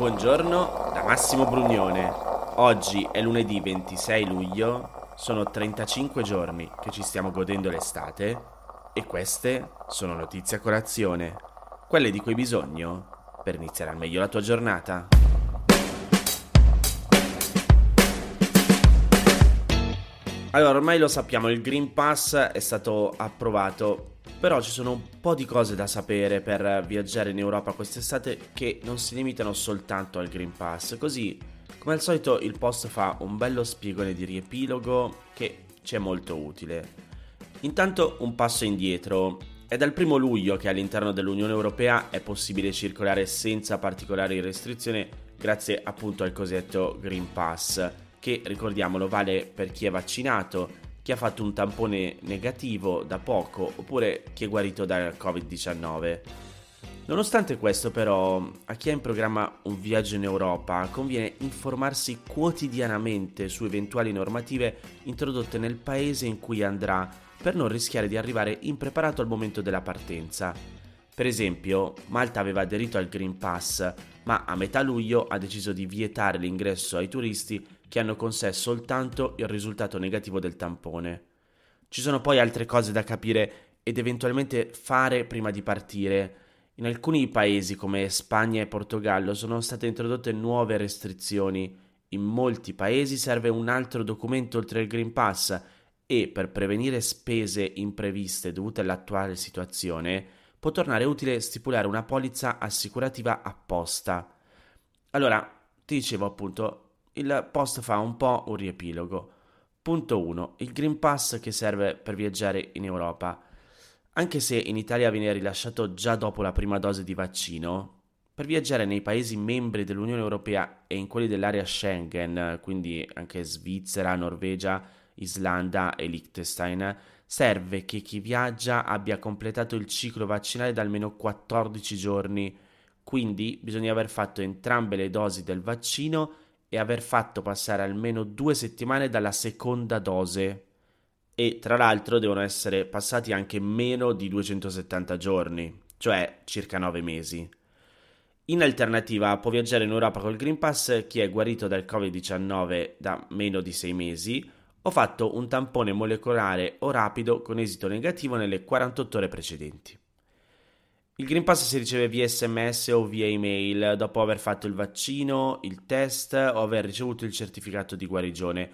Buongiorno da Massimo Brugnone. Oggi è lunedì 26 luglio, sono 35 giorni che ci stiamo godendo l'estate e queste sono notizie a colazione, quelle di cui hai bisogno per iniziare al meglio la tua giornata. Allora, ormai lo sappiamo, il Green Pass è stato approvato però ci sono un po' di cose da sapere per viaggiare in Europa quest'estate che non si limitano soltanto al Green Pass. Così, come al solito, il post fa un bello spiegone di riepilogo che ci è molto utile. Intanto un passo indietro. È dal primo luglio che all'interno dell'Unione Europea è possibile circolare senza particolari restrizioni grazie appunto al cosiddetto Green Pass, che ricordiamolo vale per chi è vaccinato chi ha fatto un tampone negativo da poco oppure chi è guarito dal Covid-19. Nonostante questo però, a chi ha in programma un viaggio in Europa conviene informarsi quotidianamente su eventuali normative introdotte nel paese in cui andrà per non rischiare di arrivare impreparato al momento della partenza. Per esempio, Malta aveva aderito al Green Pass, ma a metà luglio ha deciso di vietare l'ingresso ai turisti che hanno con sé soltanto il risultato negativo del tampone. Ci sono poi altre cose da capire ed eventualmente fare prima di partire. In alcuni paesi come Spagna e Portogallo sono state introdotte nuove restrizioni. In molti paesi serve un altro documento oltre il Green Pass e per prevenire spese impreviste dovute all'attuale situazione può tornare utile stipulare una polizza assicurativa apposta. Allora, ti dicevo appunto, il post fa un po' un riepilogo. Punto 1. Il Green Pass che serve per viaggiare in Europa. Anche se in Italia viene rilasciato già dopo la prima dose di vaccino, per viaggiare nei paesi membri dell'Unione Europea e in quelli dell'area Schengen, quindi anche Svizzera, Norvegia, Islanda e Liechtenstein, serve che chi viaggia abbia completato il ciclo vaccinale da almeno 14 giorni. Quindi bisogna aver fatto entrambe le dosi del vaccino e aver fatto passare almeno due settimane dalla seconda dose e tra l'altro devono essere passati anche meno di 270 giorni, cioè circa 9 mesi. In alternativa può viaggiare in Europa col Green Pass chi è guarito dal Covid-19 da meno di 6 mesi o fatto un tampone molecolare o rapido con esito negativo nelle 48 ore precedenti. Il Green Pass si riceve via sms o via email dopo aver fatto il vaccino, il test o aver ricevuto il certificato di guarigione.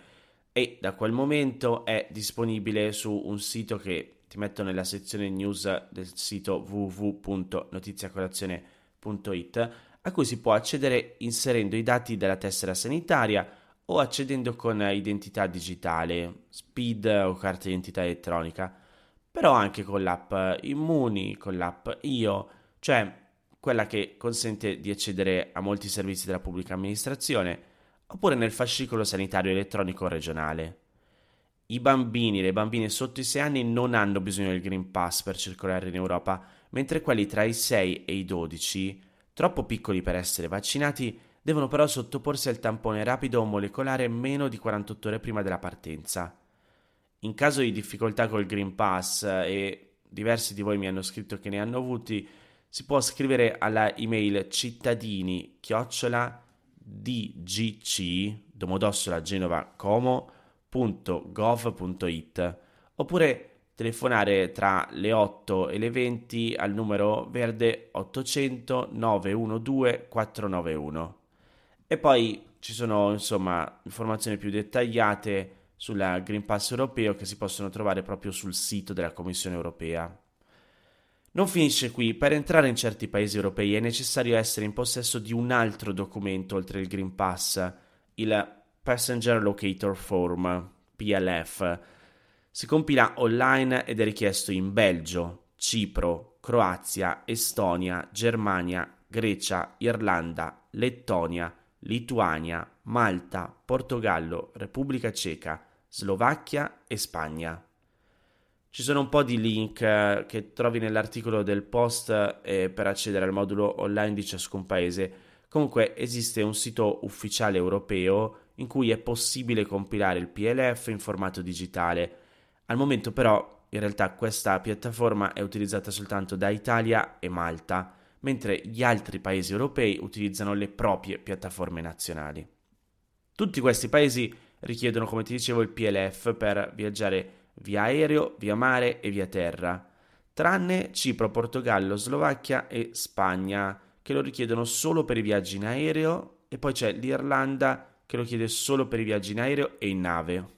E da quel momento è disponibile su un sito che ti metto nella sezione news del sito www.notiziacolazione.it a cui si può accedere inserendo i dati della tessera sanitaria o accedendo con identità digitale, SPID o carta d'identità elettronica però anche con l'app Immuni, con l'app Io, cioè quella che consente di accedere a molti servizi della pubblica amministrazione, oppure nel fascicolo sanitario elettronico regionale. I bambini e le bambine sotto i 6 anni non hanno bisogno del Green Pass per circolare in Europa, mentre quelli tra i 6 e i 12, troppo piccoli per essere vaccinati, devono però sottoporsi al tampone rapido o molecolare meno di 48 ore prima della partenza. In caso di difficoltà col Green Pass, eh, e diversi di voi mi hanno scritto che ne hanno avuti, si può scrivere alla email cittadini chiocciola dgc domodossola genova como.gov.it oppure telefonare tra le 8 e le 20 al numero verde 800 912 491 e poi ci sono insomma informazioni più dettagliate sul Green Pass europeo che si possono trovare proprio sul sito della Commissione europea. Non finisce qui, per entrare in certi paesi europei è necessario essere in possesso di un altro documento oltre il Green Pass, il Passenger Locator Form, PLF. Si compila online ed è richiesto in Belgio, Cipro, Croazia, Estonia, Germania, Grecia, Irlanda, Lettonia, Lituania, Malta, Portogallo, Repubblica Ceca, Slovacchia e Spagna. Ci sono un po' di link eh, che trovi nell'articolo del post eh, per accedere al modulo online di ciascun paese. Comunque esiste un sito ufficiale europeo in cui è possibile compilare il PLF in formato digitale. Al momento però in realtà questa piattaforma è utilizzata soltanto da Italia e Malta mentre gli altri paesi europei utilizzano le proprie piattaforme nazionali. Tutti questi paesi richiedono, come ti dicevo, il PLF per viaggiare via aereo, via mare e via terra, tranne Cipro, Portogallo, Slovacchia e Spagna, che lo richiedono solo per i viaggi in aereo, e poi c'è l'Irlanda che lo chiede solo per i viaggi in aereo e in nave.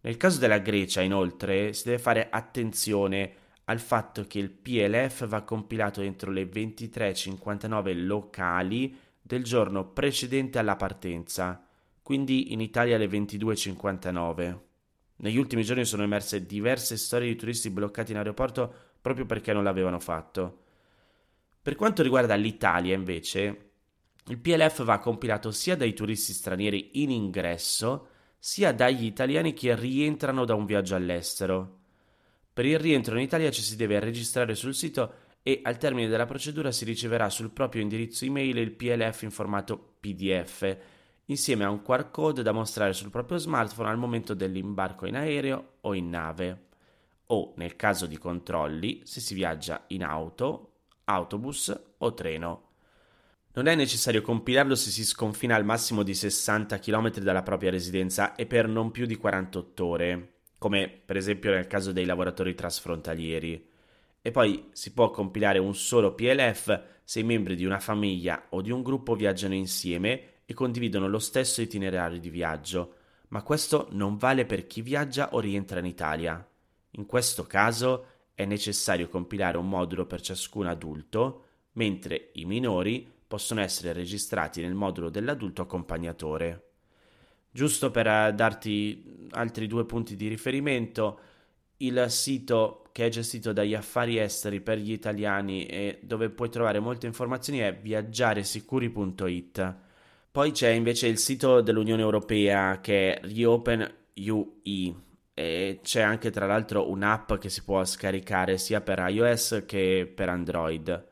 Nel caso della Grecia, inoltre, si deve fare attenzione al fatto che il PLF va compilato entro le 23.59 locali del giorno precedente alla partenza, quindi in Italia alle 22.59. Negli ultimi giorni sono emerse diverse storie di turisti bloccati in aeroporto proprio perché non l'avevano fatto. Per quanto riguarda l'Italia, invece, il PLF va compilato sia dai turisti stranieri in ingresso, sia dagli italiani che rientrano da un viaggio all'estero. Per il rientro in Italia ci si deve registrare sul sito e al termine della procedura si riceverà sul proprio indirizzo email il PLF in formato PDF insieme a un QR code da mostrare sul proprio smartphone al momento dell'imbarco in aereo o in nave, o nel caso di controlli se si viaggia in auto, autobus o treno. Non è necessario compilarlo se si sconfina al massimo di 60 km dalla propria residenza e per non più di 48 ore, come per esempio nel caso dei lavoratori trasfrontalieri. E poi si può compilare un solo PLF se i membri di una famiglia o di un gruppo viaggiano insieme e condividono lo stesso itinerario di viaggio, ma questo non vale per chi viaggia o rientra in Italia. In questo caso è necessario compilare un modulo per ciascun adulto, mentre i minori possono essere registrati nel modulo dell'adulto accompagnatore. Giusto per eh, darti altri due punti di riferimento, il sito che è gestito dagli affari esteri per gli italiani e dove puoi trovare molte informazioni è viaggiaresicuri.it. Poi c'è invece il sito dell'Unione Europea che è Reopen UE e c'è anche tra l'altro un'app che si può scaricare sia per iOS che per Android.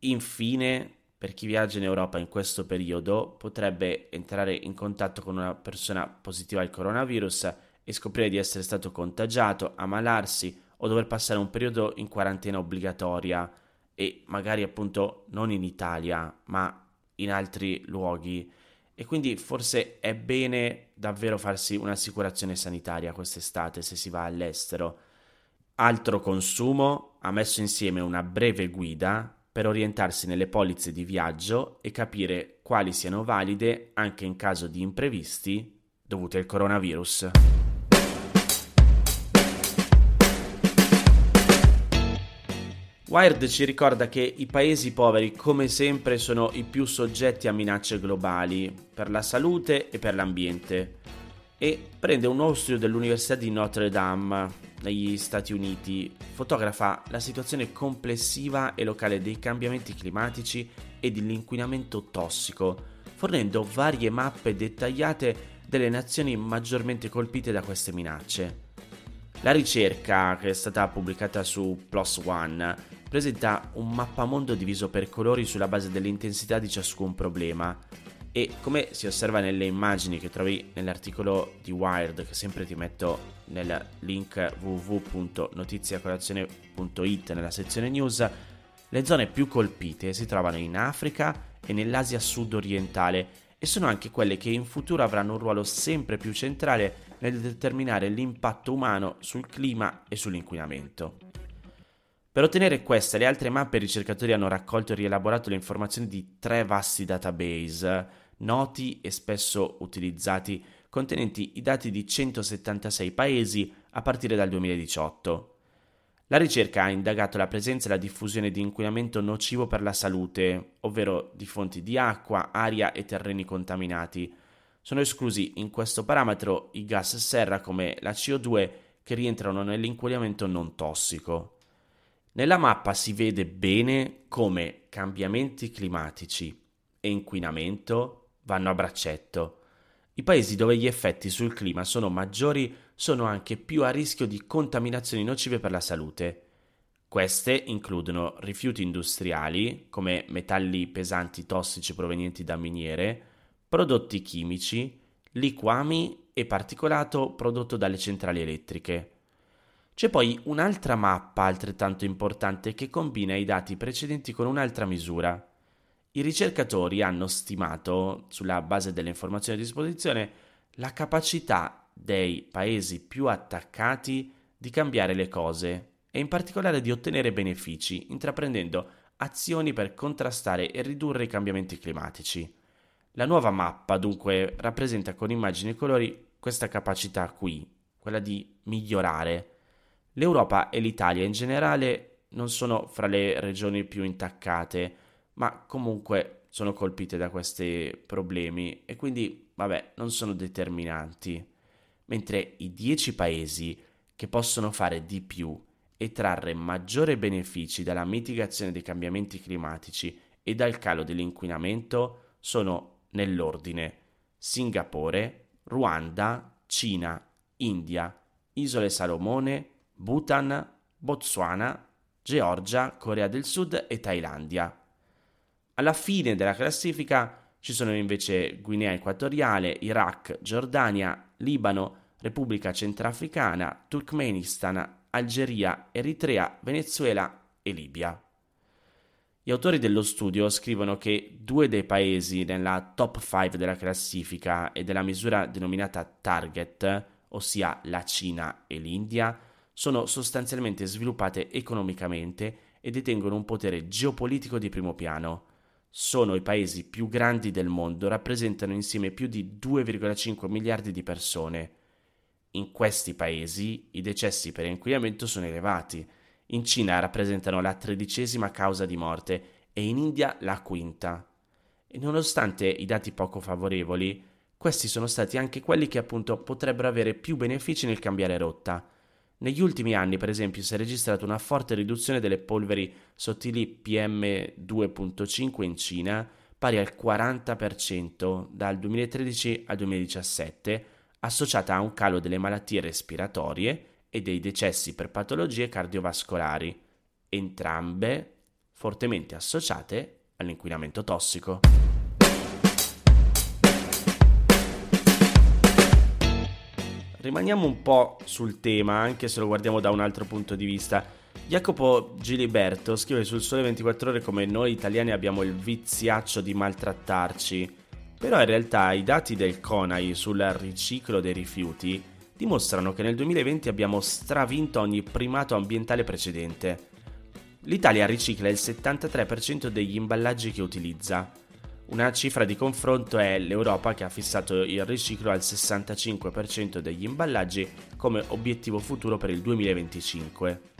Infine, per chi viaggia in Europa in questo periodo, potrebbe entrare in contatto con una persona positiva al coronavirus e scoprire di essere stato contagiato, ammalarsi o dover passare un periodo in quarantena obbligatoria e magari appunto non in Italia, ma in altri luoghi e quindi forse è bene davvero farsi un'assicurazione sanitaria quest'estate se si va all'estero. Altro consumo ha messo insieme una breve guida per orientarsi nelle polizze di viaggio e capire quali siano valide anche in caso di imprevisti dovuti al coronavirus. Wired ci ricorda che i paesi poveri, come sempre, sono i più soggetti a minacce globali per la salute e per l'ambiente. E prende un studio dell'Università di Notre Dame negli Stati Uniti, fotografa la situazione complessiva e locale dei cambiamenti climatici e dell'inquinamento tossico, fornendo varie mappe dettagliate delle nazioni maggiormente colpite da queste minacce. La ricerca, che è stata pubblicata su PLOS ONE, presenta un mappamondo diviso per colori sulla base dell'intensità di ciascun problema e come si osserva nelle immagini che trovi nell'articolo di Wired che sempre ti metto nel link www.notiziacolazione.it nella sezione news, le zone più colpite si trovano in Africa e nell'Asia sud-orientale e sono anche quelle che in futuro avranno un ruolo sempre più centrale nel determinare l'impatto umano sul clima e sull'inquinamento. Per ottenere queste e le altre mappe i ricercatori hanno raccolto e rielaborato le informazioni di tre vasti database, noti e spesso utilizzati, contenenti i dati di 176 paesi a partire dal 2018. La ricerca ha indagato la presenza e la diffusione di inquinamento nocivo per la salute, ovvero di fonti di acqua, aria e terreni contaminati. Sono esclusi in questo parametro i gas serra come la CO2 che rientrano nell'inquinamento non tossico. Nella mappa si vede bene come cambiamenti climatici e inquinamento vanno a braccetto. I paesi dove gli effetti sul clima sono maggiori sono anche più a rischio di contaminazioni nocive per la salute. Queste includono rifiuti industriali, come metalli pesanti tossici provenienti da miniere, prodotti chimici, liquami e particolato prodotto dalle centrali elettriche. C'è poi un'altra mappa altrettanto importante che combina i dati precedenti con un'altra misura. I ricercatori hanno stimato, sulla base delle informazioni a disposizione, la capacità dei paesi più attaccati di cambiare le cose e in particolare di ottenere benefici, intraprendendo azioni per contrastare e ridurre i cambiamenti climatici. La nuova mappa dunque rappresenta con immagini e colori questa capacità qui, quella di migliorare. L'Europa e l'Italia in generale non sono fra le regioni più intaccate, ma comunque sono colpite da questi problemi e quindi, vabbè, non sono determinanti. Mentre i 10 paesi che possono fare di più e trarre maggiori benefici dalla mitigazione dei cambiamenti climatici e dal calo dell'inquinamento sono nell'ordine Singapore, Ruanda, Cina, India, Isole Salomone, Bhutan, Botswana, Georgia, Corea del Sud e Thailandia. Alla fine della classifica ci sono invece Guinea Equatoriale, Iraq, Giordania, Libano, Repubblica Centrafricana, Turkmenistan, Algeria, Eritrea, Venezuela e Libia. Gli autori dello studio scrivono che due dei paesi nella top 5 della classifica e della misura denominata Target, ossia la Cina e l'India, sono sostanzialmente sviluppate economicamente e detengono un potere geopolitico di primo piano sono i paesi più grandi del mondo, rappresentano insieme più di 2,5 miliardi di persone. In questi paesi i decessi per inquinamento sono elevati. In Cina rappresentano la tredicesima causa di morte e in India la quinta. E nonostante i dati poco favorevoli, questi sono stati anche quelli che appunto potrebbero avere più benefici nel cambiare rotta. Negli ultimi anni, per esempio, si è registrata una forte riduzione delle polveri sottili PM2.5 in Cina, pari al 40% dal 2013 al 2017, associata a un calo delle malattie respiratorie e dei decessi per patologie cardiovascolari, entrambe fortemente associate all'inquinamento tossico. Rimaniamo un po' sul tema, anche se lo guardiamo da un altro punto di vista. Jacopo Giliberto scrive sul Sole 24 Ore come noi italiani abbiamo il viziaccio di maltrattarci, però in realtà i dati del CONAI sul riciclo dei rifiuti dimostrano che nel 2020 abbiamo stravinto ogni primato ambientale precedente. L'Italia ricicla il 73% degli imballaggi che utilizza, una cifra di confronto è l'Europa che ha fissato il riciclo al 65% degli imballaggi come obiettivo futuro per il 2025.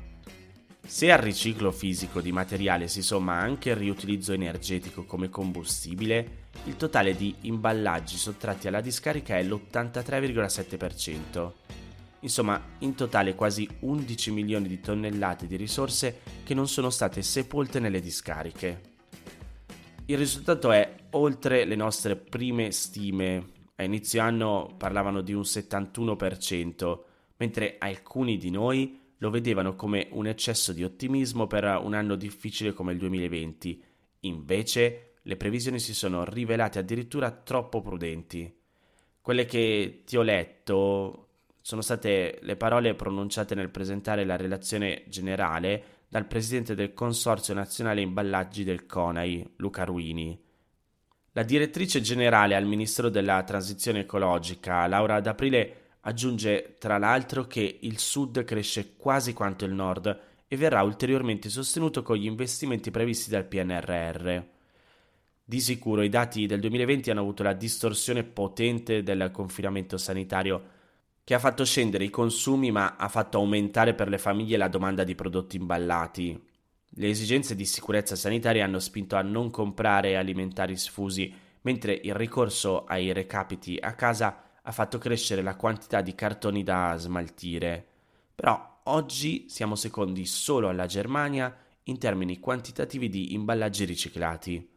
Se al riciclo fisico di materiale si somma anche il riutilizzo energetico come combustibile, il totale di imballaggi sottratti alla discarica è l'83,7%. Insomma, in totale quasi 11 milioni di tonnellate di risorse che non sono state sepolte nelle discariche. Il risultato è oltre le nostre prime stime. A inizio anno parlavano di un 71%, mentre alcuni di noi lo vedevano come un eccesso di ottimismo per un anno difficile come il 2020. Invece, le previsioni si sono rivelate addirittura troppo prudenti. Quelle che ti ho letto sono state le parole pronunciate nel presentare la relazione generale dal presidente del Consorzio Nazionale Imballaggi del CONAI, Luca Ruini. La direttrice generale al Ministero della Transizione Ecologica, Laura D'Aprile, aggiunge tra l'altro che il Sud cresce quasi quanto il Nord e verrà ulteriormente sostenuto con gli investimenti previsti dal PNRR. Di sicuro i dati del 2020 hanno avuto la distorsione potente del confinamento sanitario che ha fatto scendere i consumi ma ha fatto aumentare per le famiglie la domanda di prodotti imballati. Le esigenze di sicurezza sanitaria hanno spinto a non comprare alimentari sfusi, mentre il ricorso ai recapiti a casa ha fatto crescere la quantità di cartoni da smaltire. Però oggi siamo secondi solo alla Germania in termini quantitativi di imballaggi riciclati.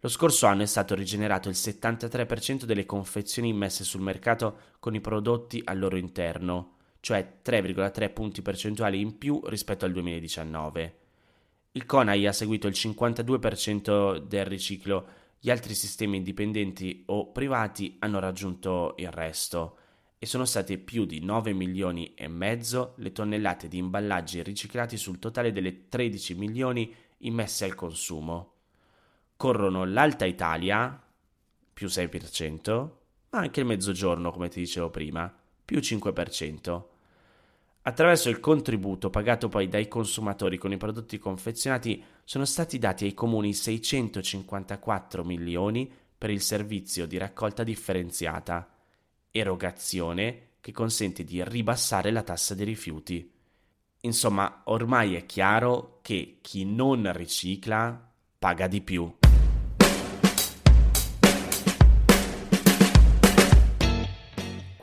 Lo scorso anno è stato rigenerato il 73% delle confezioni immesse sul mercato con i prodotti al loro interno, cioè 3,3 punti percentuali in più rispetto al 2019. Il CONAI ha seguito il 52% del riciclo, gli altri sistemi indipendenti o privati hanno raggiunto il resto. e sono state più di 9 milioni e mezzo le tonnellate di imballaggi riciclati sul totale delle 13 milioni immesse al consumo. Corrono l'Alta Italia, più 6%, ma anche il Mezzogiorno, come ti dicevo prima, più 5%. Attraverso il contributo pagato poi dai consumatori con i prodotti confezionati sono stati dati ai comuni 654 milioni per il servizio di raccolta differenziata, erogazione che consente di ribassare la tassa dei rifiuti. Insomma, ormai è chiaro che chi non ricicla paga di più.